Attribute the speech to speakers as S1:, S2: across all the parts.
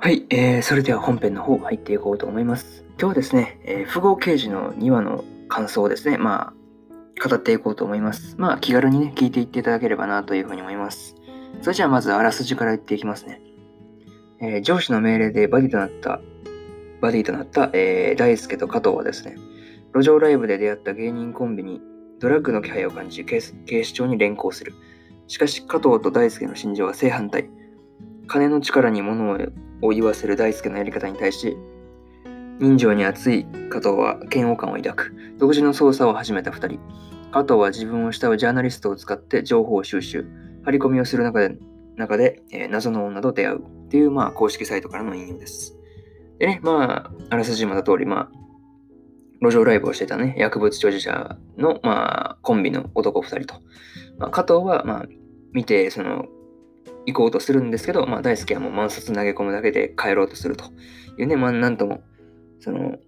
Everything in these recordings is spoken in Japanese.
S1: はい、えー、それでは本編の方入っていこうと思います。今日はですね、えー、富豪刑事の2話の感想をですね、まあ、語っていこうと思います。まあ、気軽にね、聞いていっていただければなというふうに思います。それじゃあまずあらすじから言っていきますね。えー上司の命令でバディとなった、バディとなった、えー大輔と加藤はですね、路上ライブで出会った芸人コンビにドラッグの気配を感じ警視庁に連行する。しかし加藤と大輔の心情は正反対。金の力に物をを言わせる大輔のやり方に対し、人情に熱い加藤は嫌悪感を抱く。独自の捜査を始めた二人。加藤は自分を慕うジャーナリストを使って情報収集。張り込みをする中で、中で、えー謎の女と出会うっていう、まあ、公式サイトからの引用です。でね、まあ、あらすじもた通り、まあ、路上ライブをしてたね、薬物所持者の、まあ、コンビの男二人と、まあ、加藤は、まあ、見て、その、行こうとするんですけど、まあ、大輔はもう満札投げ込むだけで帰ろうとするというね、まあ、なんとも、その、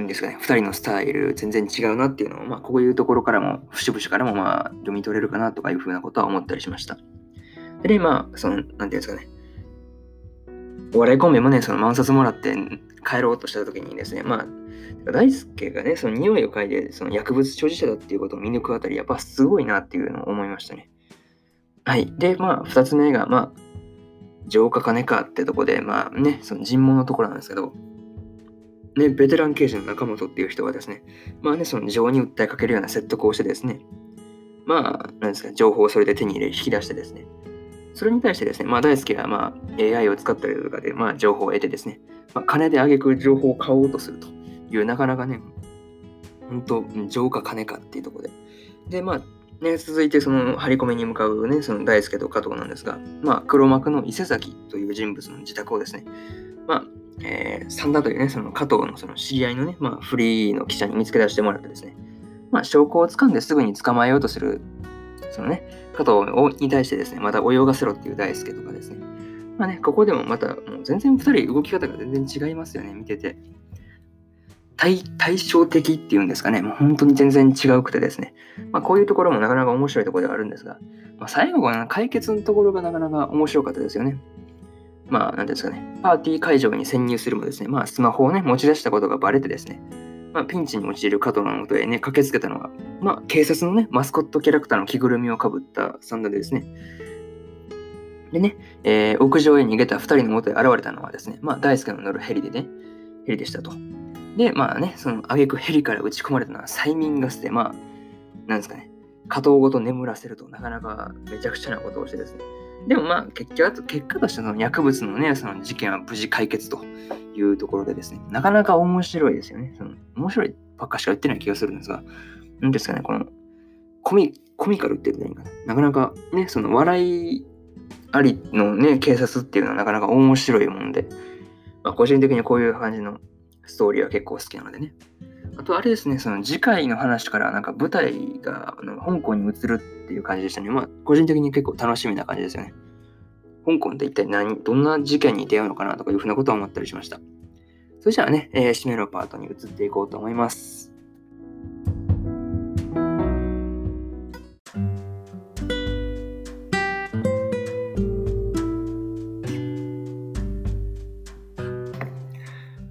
S1: んですかね、二人のスタイル全然違うなっていうのを、まあ、こういうところからも、節々からも、まあ、読み取れるかなとかいうふうなことは思ったりしました。で、まあ、その、なんていうんですかね、お笑いコンビもね、その満札もらって帰ろうとした時にですね、まあ、大輔がね、その匂いを嗅いで、その薬物所持者だっていうことを見抜くあたり、やっぱすごいなっていうのを思いましたね。はい。で、まあ、二つ目が、まあ、浄化金かってとこで、まあね、その尋問のところなんですけど、ね、ベテラン刑事の中本っていう人がですね、まあね、その情に訴えかけるような説得をしてですね、まあ、なんですか、情報をそれで手に入れ、引き出してですね、それに対してですね、まあ大輔はまあ AI を使ったりとかで、まあ情報を得てですね、まあ、金で挙げく情報を買おうとするという、なかなかね、本当情か金かっていうところで。で、まあ、ね、続いてその張り込みに向かうね、その大輔と加藤なんですが、まあ黒幕の伊勢崎という人物の自宅をですね、まあ、えー、三田というね、その加藤のその知り合いのね、まあフリーの記者に見つけ出してもらってですね、まあ証拠をつかんですぐに捕まえようとする、そのね、加藤に対してですね、また泳がせろっていう大輔とかですね。まあね、ここでもまた、もう全然二人動き方が全然違いますよね、見てて。対対照的っていうんですかね、もう本当に全然違うくてですね。まあこういうところもなかなか面白いところではあるんですが、まあ、最後は解決のところがなかなか面白かったですよね。まあ、なんですかね、パーティー会場に潜入するもですね、まあスマホをね、持ち出したことがバレてですね、まあ、ピンチに陥る加藤のもとへね、駆けつけたのは、まあ、警察のね、マスコットキャラクターの着ぐるみをかぶったサンダでですね。でね、えー屋上へ逃げた2人のもとへ現れたのはですね、まあ、大輔の乗るヘリでね、ヘリでしたと。で、まあね、その挙句ヘリから撃ち込まれたのは催眠ガスで、まあ、なんですかね、加藤ごと眠らせるとなかなかめちゃくちゃなことをしてですね。でもまあ結局、結果としてその薬物のね、その事件は無事解決というところでですね、なかなか面白いですよね。その面白いばっかしか言ってない気がするんですが、なんですかね、このコミコミカルって言ったらいいかな。なかなかね、その笑いありのね、警察っていうのはなかなか面白いもんで、まあ、個人的にこういう感じのストーリーは結構好きなのでね。あとあれですね、その次回の話からなんか舞台があの香港に移るっていう感じでしたね。まあ個人的に結構楽しみな感じですよね。香港って一体何、どんな事件に出会うのかなとかいうふうなことを思ったりしました。それじゃあね、えー締めのパートに移っていこうと思います。